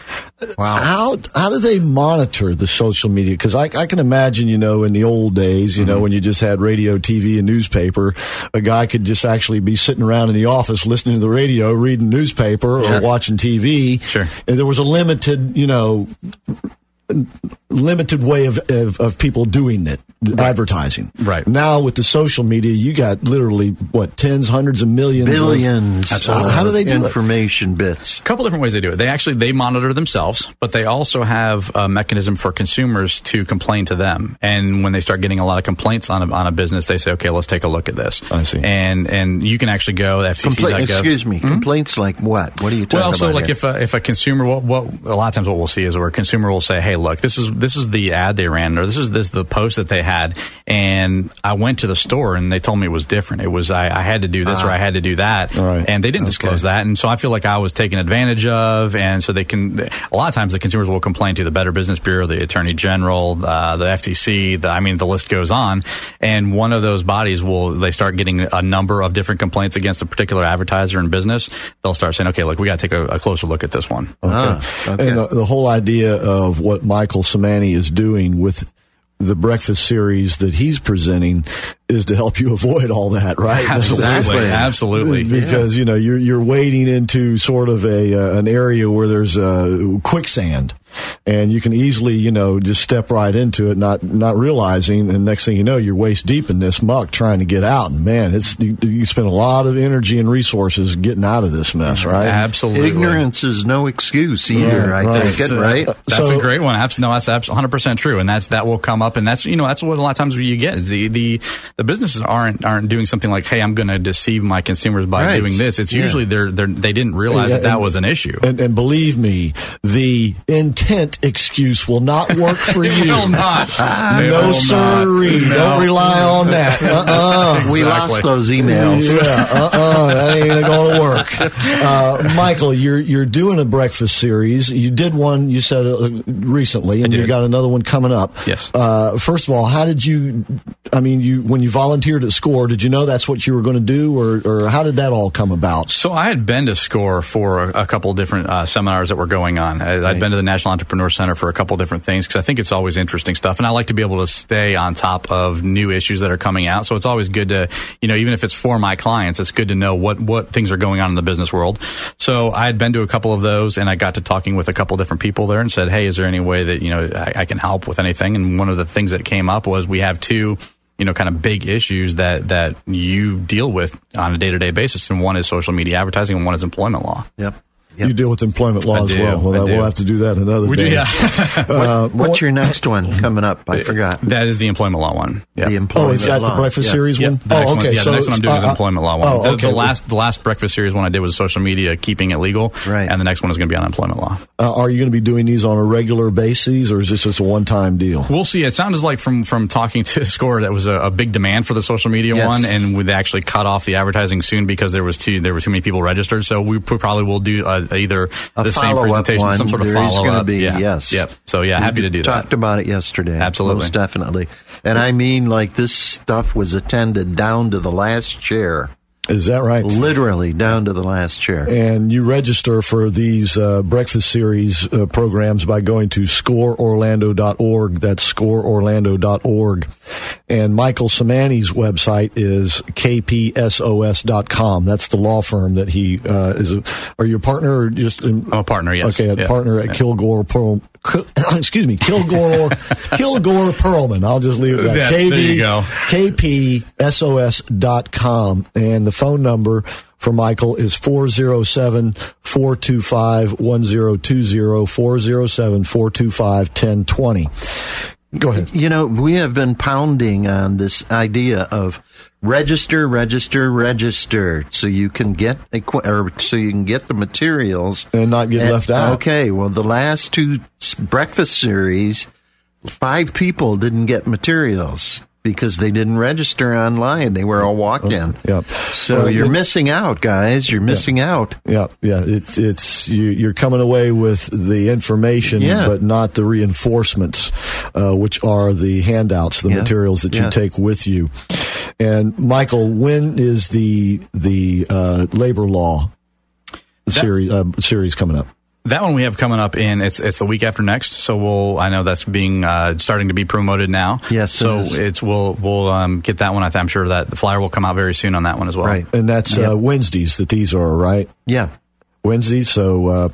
Wow. How how do they monitor the social media? Because I, I can imagine, you know, in the old days, you Mm-hmm. know, when you just had radio, TV, and newspaper, a guy could just actually be sitting around in the office listening to the radio, reading newspaper, Yeah. or watching TV. Sure. And there was a limited, you know, limited way of, of, of people doing it, advertising. Right. Now with the social media, you got literally what tens, hundreds of millions, of- Billions. Absolutely. How do they do it? information bits? A couple different ways they do it. They actually they monitor themselves, but they also have a mechanism for consumers to complain to them. And when they start getting a lot of complaints on a, on a business, they say, "Okay, let's take a look at this." I see. And and you can actually go to Compla- FTC.gov. excuse me. Hmm? Complaints like what? What are you talking Well, about? Well, so like here? if a, if a consumer, what, what a lot of times what we'll see is where a consumer will say, "Hey, look, this is this is the ad they ran, or this is this is the post that they had, and I went to the store and they told me it was different. It was I, I had to do this or I had to do that, All right. and they didn't disclose that, and so I feel like I was taken advantage of, and so they can. A lot of times the consumers will complain to the Better Business Bureau, the Attorney General, uh, the FTC. The, I mean, the list goes on, and one of those bodies will they start getting a number of different complaints against a particular advertiser in business. They'll start saying, "Okay, look, we got to take a, a closer look at this one." Ah, okay. And the, the whole idea of what Michael Samani is doing with the breakfast series that he's presenting is to help you avoid all that, right? Absolutely, absolutely. Because you know you're you're wading into sort of a uh, an area where there's uh, quicksand, and you can easily you know just step right into it, not not realizing, and next thing you know you're waist deep in this muck trying to get out. And man, it's you, you spend a lot of energy and resources getting out of this mess, right? Absolutely, Ignorance is no excuse either. Right, I right. take it right. That's So- a great one. Abs- No, that's abs- 100% true. And that's, that will come up. And that's, you know, that's what a lot of times you get is the, the, the businesses aren't, aren't doing something like, Hey, I'm going to deceive my consumers by Right. doing this. It's Yeah. usually they're, they're, they didn't realize Yeah, that that was an issue. And, and believe me, the intent excuse will not work for you. will not. no, It will not. sirree. No. Don't rely on that. Uh-uh. We Exactly. lost those emails. Yeah, uh-uh, that ain't going to work. Uh, Michael, you're you're doing a breakfast series. You did one, you said uh, recently, and you did. got another one coming up. Yes. Uh, first of all, how did you? I mean, you when you volunteered at SCORE, did you know that's what you were going to do, or or how did that all come about? So I had been to SCORE for a, a couple different uh, seminars that were going on. I, I'd been to the National Entrepreneur Center for a couple different things because I think it's always interesting stuff, and I like to be able to stay on top of new issues that are coming out. So it's always good to, you know, even if it's for my clients, it's good to know what what things are going on in the business world. So I had been to a couple of those, and I got to talking with a couple different people there, and said, "Hey, is there any way that you know I, I can help with anything?" And one of the things that came up was we have two you know, kind of big issues that that you deal with on a day to day basis, and one is social media advertising, and one is employment law. Yep. You deal with employment law I as do, well. Well, I we'll have to do that another We do, day. yeah. Uh, What's your next one coming up? I forgot. That is the employment law one. Yeah. The Oh, employment is that the law. breakfast Yeah. series Yep. one? The next Oh, one- okay. yeah, so the next one I'm doing is uh, employment law one. Oh, okay. the last the last breakfast series one I did was social media, keeping it legal. Right. And the next one is going to be on employment law. Uh, are you going to be doing these on a regular basis, or is this just a one-time deal? We'll see. It sounds like from from talking to Score that was a, a big demand for the social media Yes. one, and we actually cut off the advertising soon because there was too there were too many people registered. So we probably will do either A the same presentation, one. some sort of follow up. be, yeah. yes. Yep. So yeah, happy to do Talked that. Talked about it yesterday. Absolutely. Most definitely. And I mean, like, this stuff was attended down to the last chair. Is that right? Literally down to the last chair. And you register for these uh, breakfast series uh, programs by going to scoreorlando.org. That's scoreorlando.org. And Michael Samani's website is kpsos.com. That's the law firm that he uh, is. A, are you a partner or just? I'm a partner. Yes. Okay, a Yeah. partner at Kilgore Pearl. Excuse me, Kilgore Kilgore Perlman. I'll just leave it at that. Yeah, there you go. kpsos.com. And the phone number for Michael is 407 425 1020, 407 425 1020. Go ahead. You know, we have been pounding on this idea of register, register, register, so you can get equi- or so you can get the materials And not get left out. Okay, well, the last two breakfast series, five people didn't get materials because they didn't register online. They were all walk-in. Yep. So Well, you're it- missing out, guys. You're missing out. Yeah, yeah. It's it's you, you're coming away with the information, Yeah. but not the reinforcements, uh, which are the handouts, the Yeah. materials that you Yeah. take with you. And Michael, when is the the uh, labor law series uh, series coming up? That one we have coming up in it's it's the week after next. So we'll I know that's being uh, starting to be promoted now. Yes, So is. it's we'll we'll um, get that one. I th- I'm sure that the flyer will come out very soon on that one as well. Right. And that's uh, Wednesdays that these are right. Yeah. Wednesday. So uh,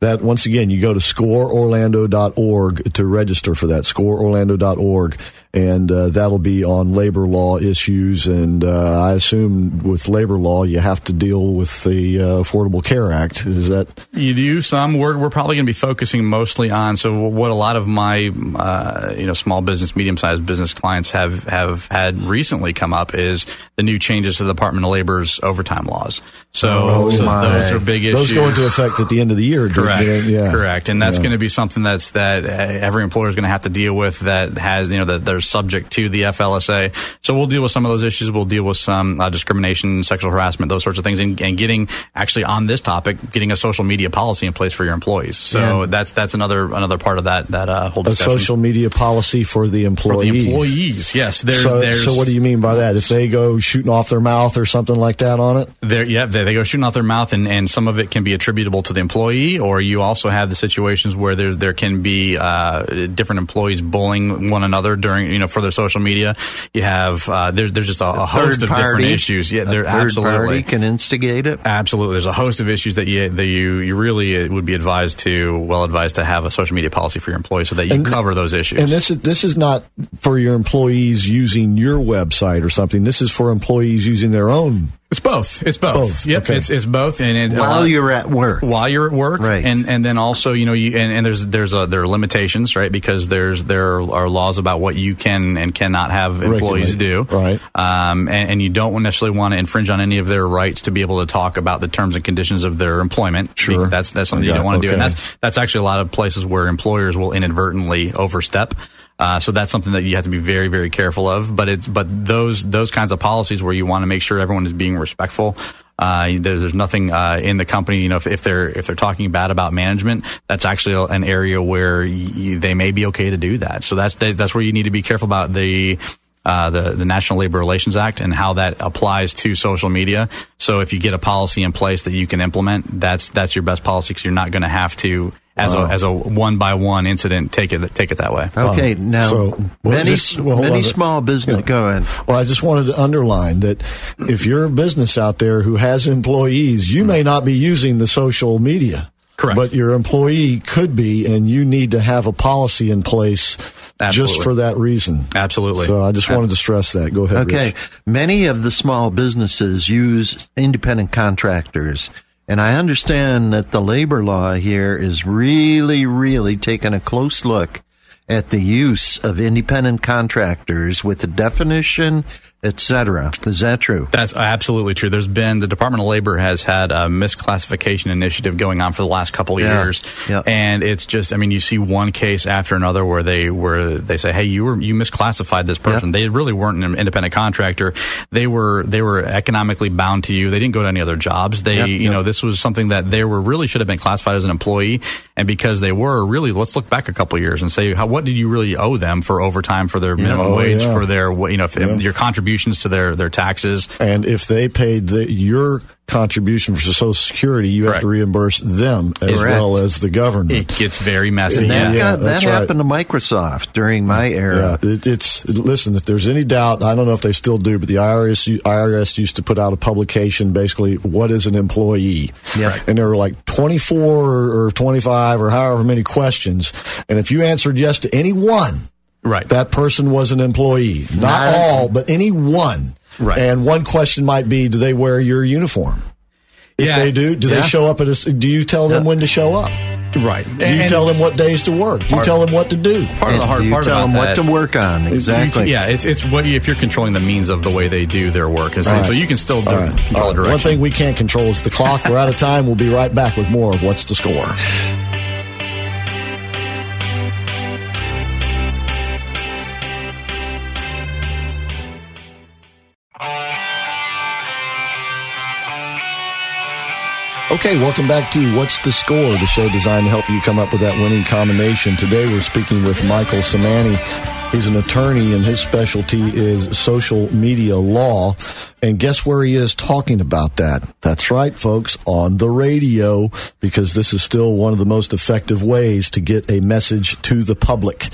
that once again, you go to scoreorlando.org to register for that. Scoreorlando.org, and uh, that'll be on labor law issues. And uh, I assume with labor law, you have to deal with the uh, Affordable Care Act. Is that You do some. We're, we're probably going to be focusing mostly on. So what a lot of my uh, you know small business, medium sized business clients have have had recently come up is the new changes to the Department of Labor's overtime laws. So, so those are big issues. those go into effect at the end of the year? Correct. Yeah. Correct. And that's Yeah. going to be something that's that uh, every employer is going to have to deal with. That has you know that subject to the FLSA. So we'll deal with some of those issues. We'll deal with some uh, discrimination, sexual harassment, those sorts of things, and, and getting actually on this topic, getting a social media policy in place for your employees. So Yeah. that's that's another another part of that that uh, whole A social media policy for the for employees. the employees. Yes. There's so, there's so what do you mean by that? If they go shooting off their mouth or something like that on it? There, yeah, they, they go shooting off their mouth, and, and some of it can be attributable to the employee, or you also have the situations where there's there can be uh, different employees bullying one another during you know for their social media. You have uh, there's there's just a, a host Third of different issues. Yeah, a there third absolutely. party can instigate it. Absolutely, there's a host of issues that you that you you really would be advised to well advised to have a social media policy for your employees so that you And- cover those issues. And this is this is not for your employees using your website or something. This is for employees using their own. It's both. It's both. Both, Yep. okay. It's it's both. And it, While lot- you're at work. while you're at work, Right. And and then also, you know, you and, and there's there's a, there are limitations, right? Because there's there are laws about what you can and cannot have employees do, right. Um, and, and you don't necessarily want to infringe on any of their rights to be able to talk about the terms and conditions of their employment. Sure. that's that's something you don't want to do, and that's that's actually a lot of places where employers will inadvertently overstep. Uh, so that's something that you have to be very, very careful of. But it's but those those kinds of policies where you want to make sure everyone is being respectful. Uh, there's, there's nothing uh, in the company, you know, if, if they're if they're talking bad about management, that's actually an area where they may be okay to do that. So that's that's where you need to be careful about the uh, the the National Labor Relations Act and how that applies to social media. So if you get a policy in place that you can implement, that's that's your best policy because you're not going to have to as a as a one by one incident take it take it that way. Okay, now So, well, many just- well, many small business. Yeah. Go ahead. Well, I just wanted to underline that if you're a business out there who has employees, you may not be using the social media. Correct. But your employee could be, and you need to have a policy in place just for that reason. Absolutely. So I just wanted to stress that. Go ahead. Okay, Rich. many of the small businesses use independent contractors, And I understand that the labor law here is really, really taking a close look at the use of independent contractors with the definition etc. Is that true? That's absolutely true. There's been the Department of Labor has had a misclassification initiative going on for the last couple of Yeah. years, Yeah. and it's just I mean you see one case after another where they where they say hey you were you misclassified this person. They really weren't an independent contractor. They were they were economically bound to you. They didn't go to any other jobs. They you know this was something that they were really should have been classified as an employee, and because they were really let's look back a couple of years and say how what did you really owe them for overtime for their minimum Oh, wage yeah. for their you know if, your contributions to their their taxes. And if they paid the, your contribution for Social Security, you have to reimburse them as Correct. well as the government. It gets very messy. And that, yeah. Yeah, got- that that's right. happened to Microsoft during my Yeah, era. it, it's listen. If there's any doubt, I don't know if they still do, but the IRS IRS used to put out a publication, basically, what is an employee? Yeah. and there were like 24 or, or 25 or however many questions, and if you answered yes to any one, Right. that person was an employee. Not Not- all, but any one. Right. And one question might be, do they wear your uniform? If Yeah. they do, do Yeah. they show up at a? s- Do you tell them Yeah. when to show up? right. Do you tell them what days to work? Do you tell them what to do? part of the hard you part tell about them what to work on. Exactly. Yeah, it's it's what you, if you're controlling the means of the way they do their work, and so, so you can still do, All right. control All the right. direction. One thing we can't control is the clock. We're out of time. We'll be right back with more of What's the Score. Okay, welcome back to What's the Score, the show designed to help you come up with that winning combination. Today we're speaking with Michael Samani. He's an attorney and his specialty is social media law. And guess where he is talking about that? That's right, folks, on the radio, because this is still one of the most effective ways to get a message to the public.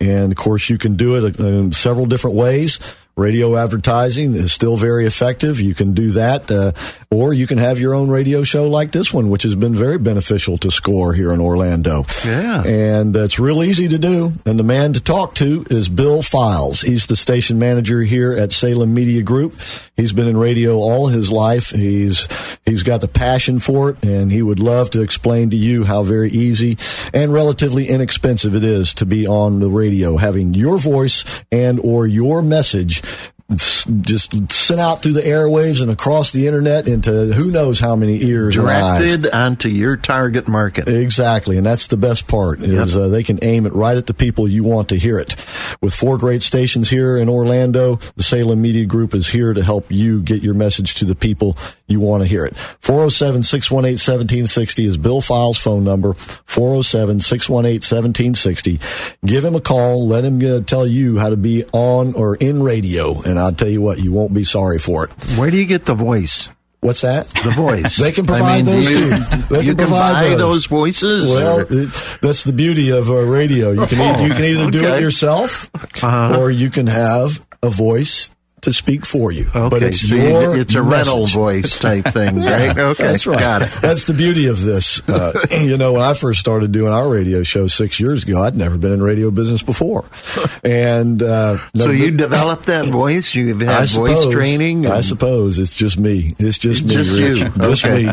And of course, you can do it uh, in several different ways. Radio advertising is still very effective. You can do that, uh, or you can have your own radio show like this one, which has been very beneficial to Score here in Orlando. Yeah. And it's real easy to do. And the man to talk to is Bill Files. He's the station manager here at Salem Media Group. He's been in radio all his life. He's he's got the passion for it, and he would love to explain to you how very easy and relatively inexpensive it is to be on the radio, having your voice and or your message s- just sent out through the airwaves and across the internet into who knows how many ears. Directed onto your target market. Exactly, and that's the best part is uh, they can aim it right at the people you want to hear it. With four great stations here in Orlando, the Salem Media Group is here to help you get your message to the people you want to hear it. 407-618-1760 is Bill Files' phone number. 407-618-1760. Give him a call. Let him uh, tell you how to be on or in radio, and I'll tell you what, you won't be sorry for it. Where do you get the voice? What's that? The voice. They can provide those you, too. They you can can provide those. those, voices. Well, or- that's the beauty of uh, radio. You can e- you can either do it yourself, Uh-huh. or you can have a voice to speak for you. okay, but it's so you your get- it's a rental voice type thing, Yeah, right? Okay, that's right. Got it. That's the beauty of this. Uh, you know, when I first started doing our radio show six years ago, I'd never been in radio business before, and uh, So you but- developed that voice. You've had I voice suppose, training. I suppose it's just me. It's just me, Just Rich. you. Just Okay. me.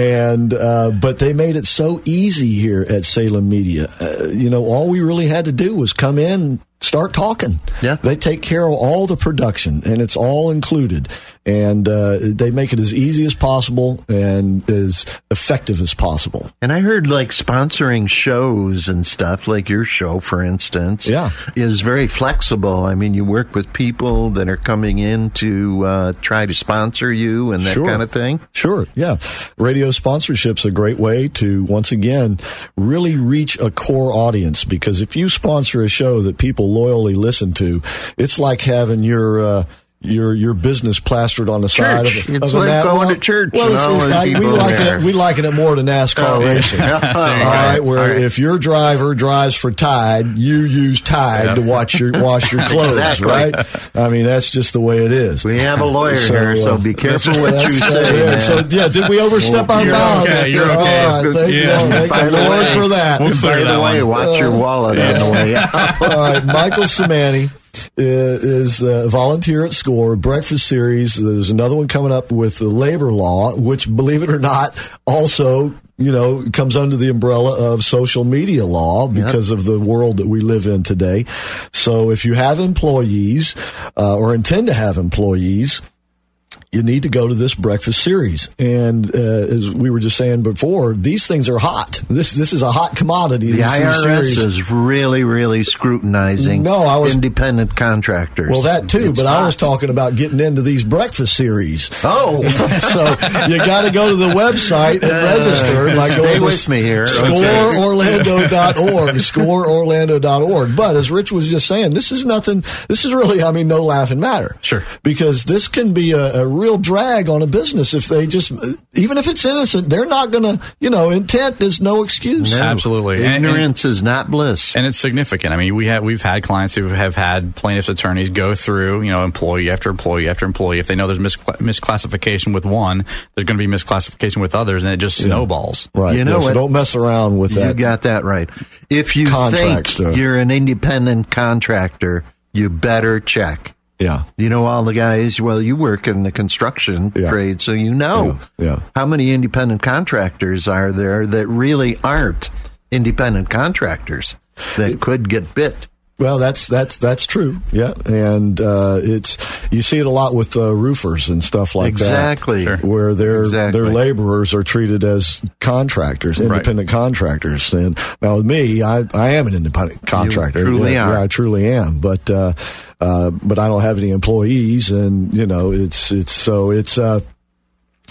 And uh, but they made it so easy here at Salem Media. Uh, you know, all we really had to do was come in. Start talking. Yeah. They take care of all the production and it's all included. And uh, they make it as easy as possible and as effective as possible. And I heard like sponsoring shows and stuff, like your show, for instance, Yeah. is very flexible. I mean, you work with people that are coming in to uh, try to sponsor you and that Sure. kind of thing. Sure, yeah. Radio sponsorship's a great way to once again really reach a core audience because if you sponsor a show that people loyally listen to, it's like having your uh, your your business plastered on the side of, Church. a- It's of like na- going well, to church, Well, you it's, it's and like, we people liken there. it we liken it more to NASCAR Oh, racing. There you All go. right, where All right. if your driver drives for Tide, you use Tide to watch your wash your clothes, Exactly. right? I mean, that's just the way it is. We have a lawyer here, so uh, be careful what you say. yeah. So yeah, did we overstep our You're bounds? okay, you're okay. All right, thank Yeah. you. Thank the the Lord way- for that. We'll By the way, watch your wallet on the way. All right, Michael Samani. Is uh, volunteer at SCORE breakfast series. There's another one coming up with the labor law, which, believe it or not, also you know, comes under the umbrella of social media law because yep. of the world that we live in today. So if you have employees uh, or intend to have employees, you need to go to this breakfast series. And uh, as we were just saying before, these things are hot. This this is a hot commodity. The IRS is really, really scrutinizing. No, I was independent contractors. Well, that too. It's but hot. I was talking about getting into these breakfast series. Oh, so you got to go to the website and uh, register. By stay with me here. ScoreOrlando.org. ScoreOrlando.org. But as Rich was just saying, this is nothing. This is really, I mean, no laughing matter. Sure. Because this can be a, a real drag on a business if they just, even if it's innocent, they're not going to, you know, intent is no excuse. No. Absolutely. Ignorance and, and, is not bliss. And it's significant. I mean, we have, we've had clients who have had plaintiff's attorneys go through, you know, employee after employee after employee. If they know there's misclassification with one, there's going to be misclassification with others and it just snowballs. Yeah. Right. You know, yeah, so don't mess around with that. You got that right. If you think stuff. you're an independent contractor, you better check. Yeah. You know all the guys, well, you work in the construction yeah. trade, so you know. Yeah. yeah. How many independent contractors are there that really aren't independent contractors that it, could get bit? Well, that's that's that's true. Yeah, and uh, it's you see it a lot with uh, roofers and stuff like exactly. that, exactly, where their exactly. their laborers are treated as contractors, independent right. contractors. And now with me, I I am an independent contractor. You truly yeah, are. Yeah, I truly am. But uh, uh, but I don't have any employees, and you know, it's it's so it's. Uh,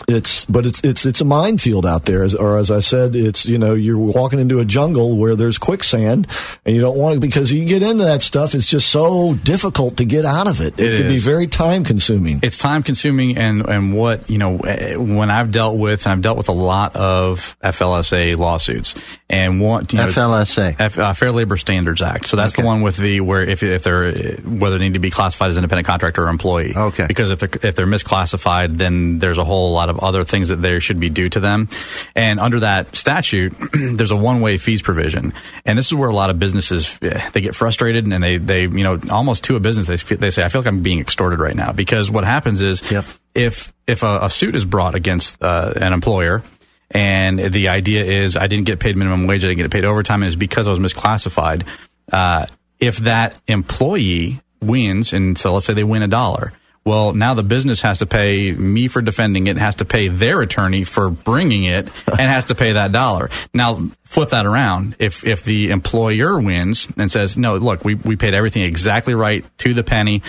it's but it's it's it's a minefield out there as, or as i said it's you know you're walking into a jungle where there's quicksand and you don't want to because you get into that stuff it's just so difficult to get out of it it, it can be very time consuming it's time consuming and and what you know eh, when i've dealt with and i've dealt with a lot of flsa lawsuits and want you know, FLSA F, uh, Fair Labor Standards Act. So that's okay. the one with the where if if they're whether they need to be classified as independent contractor or employee. Okay. Because if they're if they're misclassified, then there's a whole lot of other things that there should be due to them. And under that statute, there's a one way fees provision, and this is where a lot of businesses eh, they get frustrated and they they you know almost to a business they they say I feel like I'm being extorted right now because what happens is yep. if if a, a, suit is brought against uh, an employer and the idea is I didn't get paid minimum wage, I didn't get paid overtime, and it's because I was misclassified. Uh, if that employee wins, and so let's say they win a dollar, well, now the business has to pay me for defending it, has to pay their attorney for bringing it, and has to pay that dollar. Now, flip that around. If if the employer wins and says, "No, look, we we paid everything exactly right to the penny,"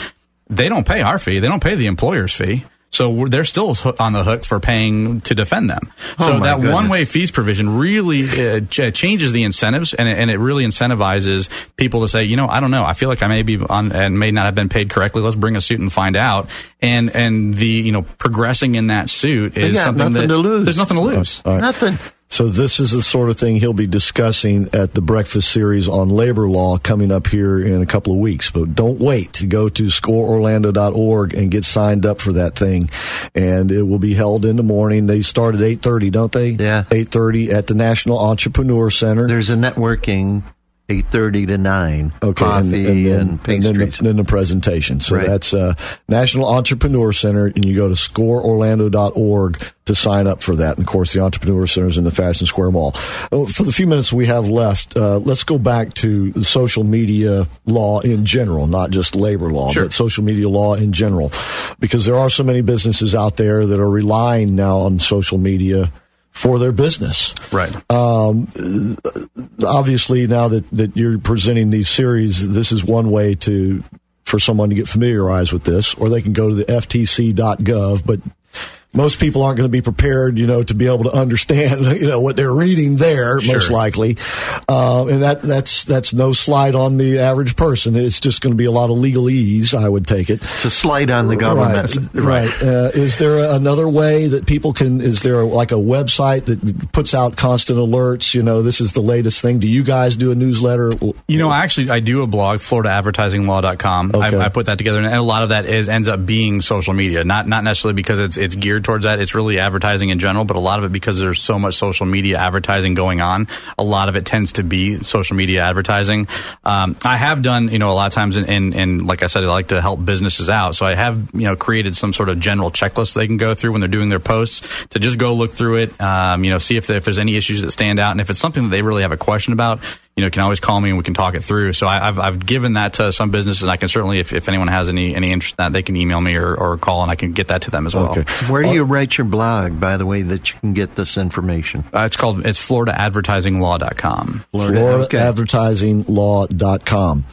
they don't pay our fee. They don't pay the employer's fee. So they're still on the hook for paying to defend them. Oh so that one way fees provision really uh, ch- changes the incentives and it, and it really incentivizes people to say, you know, I don't know. I feel like I may be on and may not have been paid correctly. Let's bring a suit and find out. And, and the, you know, progressing in that suit is something that there's nothing to lose. Right. Nothing. So this is the sort of thing he'll be discussing at the breakfast series on labor law coming up here in a couple of weeks. But don't wait to go to scoreorlando.org and get signed up for that thing. And it will be held in the morning. They start at 8:30, don't they? Yeah. 8:30 at the National Entrepreneur Center. There's a networking eight thirty to nine. Okay, coffee and, and, then, and pastries. And then, the, then the presentation. So right. that's uh, National Entrepreneur Center, and you go to scoreorlando.org to sign up for that. And of course, the Entrepreneur Center is in the Fashion Square Mall. Oh, for the few minutes we have left, uh, let's go back to social media law in general, not just labor law, sure. but social media law in general, because there are so many businesses out there that are relying now on social media for their business. Right. Um, obviously, now that, that you're presenting these series, this is one way to for someone to get familiarized with this, or they can go to the ftc.gov. But most people aren't going to be prepared, you know, to be able to understand, you know, what they're reading there, sure. most likely. Uh, and that, that's, that's no slight on the average person. It's just going to be a lot of legalese, I would take it. It's a slight on the government. Right. right. Uh, is there another way that people can, is there like a website that puts out constant alerts? You know, this is the latest thing. Do you guys do a newsletter? You know, actually, I do a blog, FloridaAdvertisingLaw.com. Okay. I, I put that together and a lot of that is, ends up being social media, not, not necessarily because it's, it's geared geared towards that. It's really advertising in general, but a lot of it because there's so much social media advertising going on. A lot of it tends to be social media advertising. Um, I have done, you know, a lot of times, and, and like I said, I like to help businesses out. So I have, you know, created some sort of general checklist they can go through when they're doing their posts to just go look through it, um, you know, see if, if there's any issues that stand out, and if it's something that they really have a question about, you know, can always call me and we can talk it through. So I, have I've given that to some businesses, and I can certainly, if, if anyone has any any interest in that, they can email me or, or call, and I can get that to them as well. Okay. Where do you write your blog, by the way, that you can get this information? Uh, it's called it's FloridaAdvertisingLaw.com. FloridaAdvertisingLaw.com.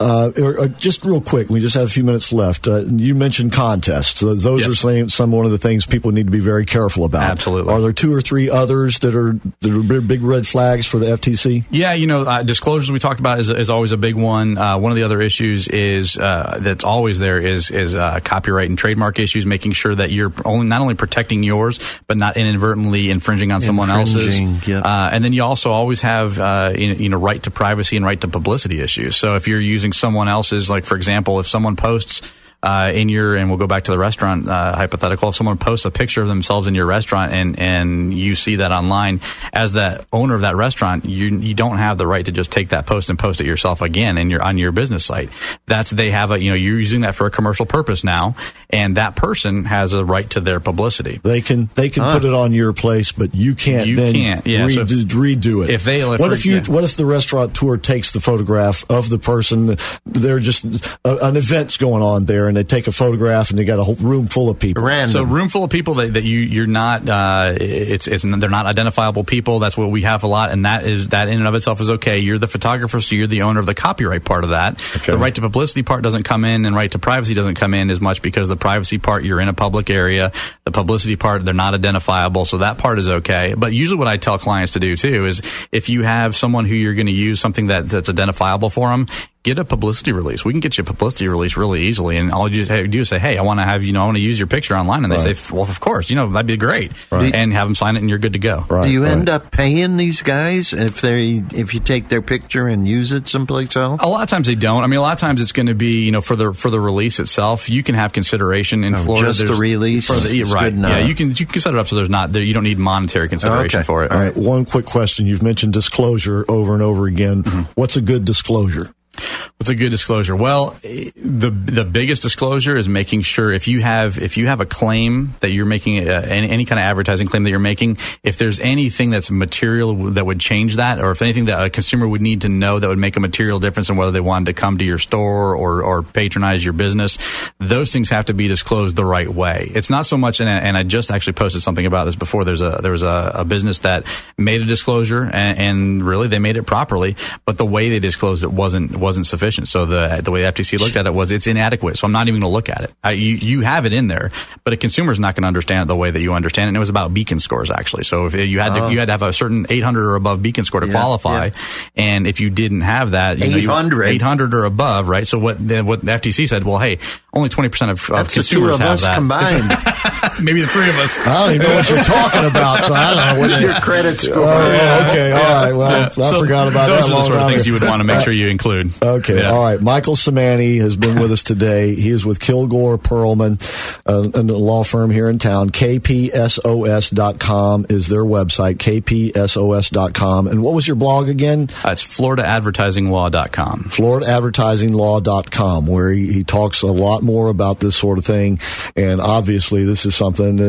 Uh, uh, just real quick, we just have a few minutes left. Uh, you mentioned contests. Those yes. are some, some one of the things people need to be very careful about. Absolutely. Are there two or three others that are that are big red flags for the FTC? Yeah, you know uh, disclosures we talked about is, is always a big one. Uh, one of the other issues is uh, that's always there is is uh, copyright and trademark issues, making sure that you're only not only protecting yours, but not inadvertently infringing on someone else's. Yep. Uh, and then you also always have uh, you know right to privacy and right to publicity issues. So if you're using someone else's, like for example, if someone posts uh, in your and we'll go back to the restaurant uh, hypothetical. If someone posts a picture of themselves in your restaurant and and you see that online, as the owner of that restaurant, you you don't have the right to just take that post and post it yourself again in your on your business site. That's they have a you know you're using that for a commercial purpose now, and that person has a right to their publicity. They can they can huh. put it on your place, but you can't. You can't. Yeah. Redo, so if, redo it. If they what if you yeah. what if the restaurant tour takes the photograph of the person? They're just uh, an event's going on there and they take a photograph and they got a whole room full of people. Random. So room full of people that, that you you're not uh, it's it's they're not identifiable people. That's what we have a lot, and that is that in and of itself is okay. You're the photographer, so you're the owner of the copyright part of that. Okay. The right to publicity part doesn't come in, and right to privacy doesn't come in as much because the privacy part you're in a public area. The publicity part they're not identifiable, so that part is okay. But usually, what I tell clients to do too is if you have someone who you're going to use something that, that's identifiable for them, get a publicity release. We can get you a publicity release really easily, and all you do is say, "Hey, I want to have you know, I want to use your picture online," and they right. say, "Well, of course, you know, that'd be great," right. and have them sign it, and you're good to go. Right. Do you end up paying these guys if they if you take their picture and use it someplace else? A lot of times they don't. I mean, a lot of times it's going to be you know for the for the release itself. You can have consideration in oh, Florida. Just the release, for the, right? Yeah, you can you can set it up so there's not there, you don't need monetary consideration okay. for it. All right. One quick question: You've mentioned disclosure over and over again. Mm-hmm. What's a good disclosure? What's a good disclosure? Well, the the biggest disclosure is making sure if you have if you have a claim that you're making uh, any, any, kind of advertising claim that you're making, if there's anything that's material that would change that, or if anything that a consumer would need to know that would make a material difference in whether they wanted to come to your store or or patronize your business, those things have to be disclosed the right way. It's not so much, and, and I just actually posted something about this before. There's a there was a, a business that made a disclosure, and, and really they made it properly, but the way they disclosed it wasn't wasn't sufficient. So the the way the FTC looked at it was it's inadequate. So I'm not even going to look at it. I, you you have it in there, but a consumer is not going to understand it the way that you understand it. And it was about beacon scores actually. So if you had to, oh. you had to have a certain 800 or above beacon score to yeah, qualify, yeah. and if you didn't have that, you 800 know, 800 or above, right? So what the, what the FTC said, well, hey, only 20 percent of, of consumers have that combined. Maybe the three of us. I don't even know what you're talking about, so I don't know what your credit score. Oh, okay, all right. Well, I so forgot about those that. Those are the sort of things you would want to make sure you include. Okay, yeah. all right. Michael Samani has been with us today. He is with Kilgore Perlman, uh, a law firm here in town. KPSOS.com is their website, KPSOS.com. And what was your blog again? Uh, it's FloridaAdvertisingLaw.com. FloridaAdvertisingLaw.com, where he, he talks a lot more about this sort of thing. And obviously, this is something, uh,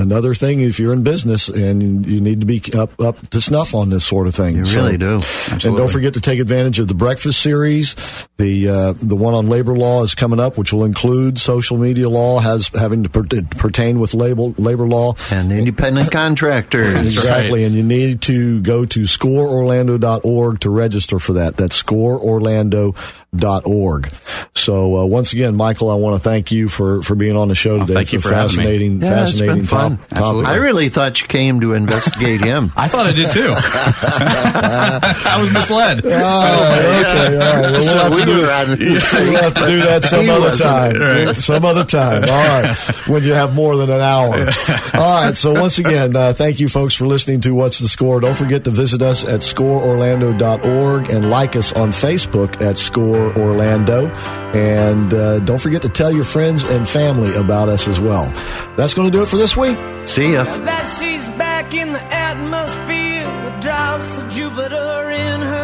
another thing, if you're in business and you need to be up, up to snuff on this sort of thing. You so, really do. Absolutely. And don't forget to take advantage of the breakfast series. The uh, the one on labor law is coming up, which will include social media law, has having to per- pertain with labor labor law and independent contractors. exactly, right. and you need to go to scoreorlando.org to register for that. That's scoreorlando.org. So uh, once again, Michael, I want to thank you for, for being on the show today. thank you for fascinating, yeah, fascinating top, topic. I really thought you came to investigate him. I thought I did too. I was misled. Oh, okay, all right. Well, we'll, have, to do, we'll have to do that some other time. Right. Some other time. All right. When you have more than an hour. All right. So once again, uh, thank you folks for listening to What's the Score. Don't forget to visit us at scoreorlando.org and like us on Facebook at Score Orlando. And uh, don't forget to tell your friends and family about us as well. That's going to do it for this week. See ya. That she's back in the atmosphere with drops of Jupiter in her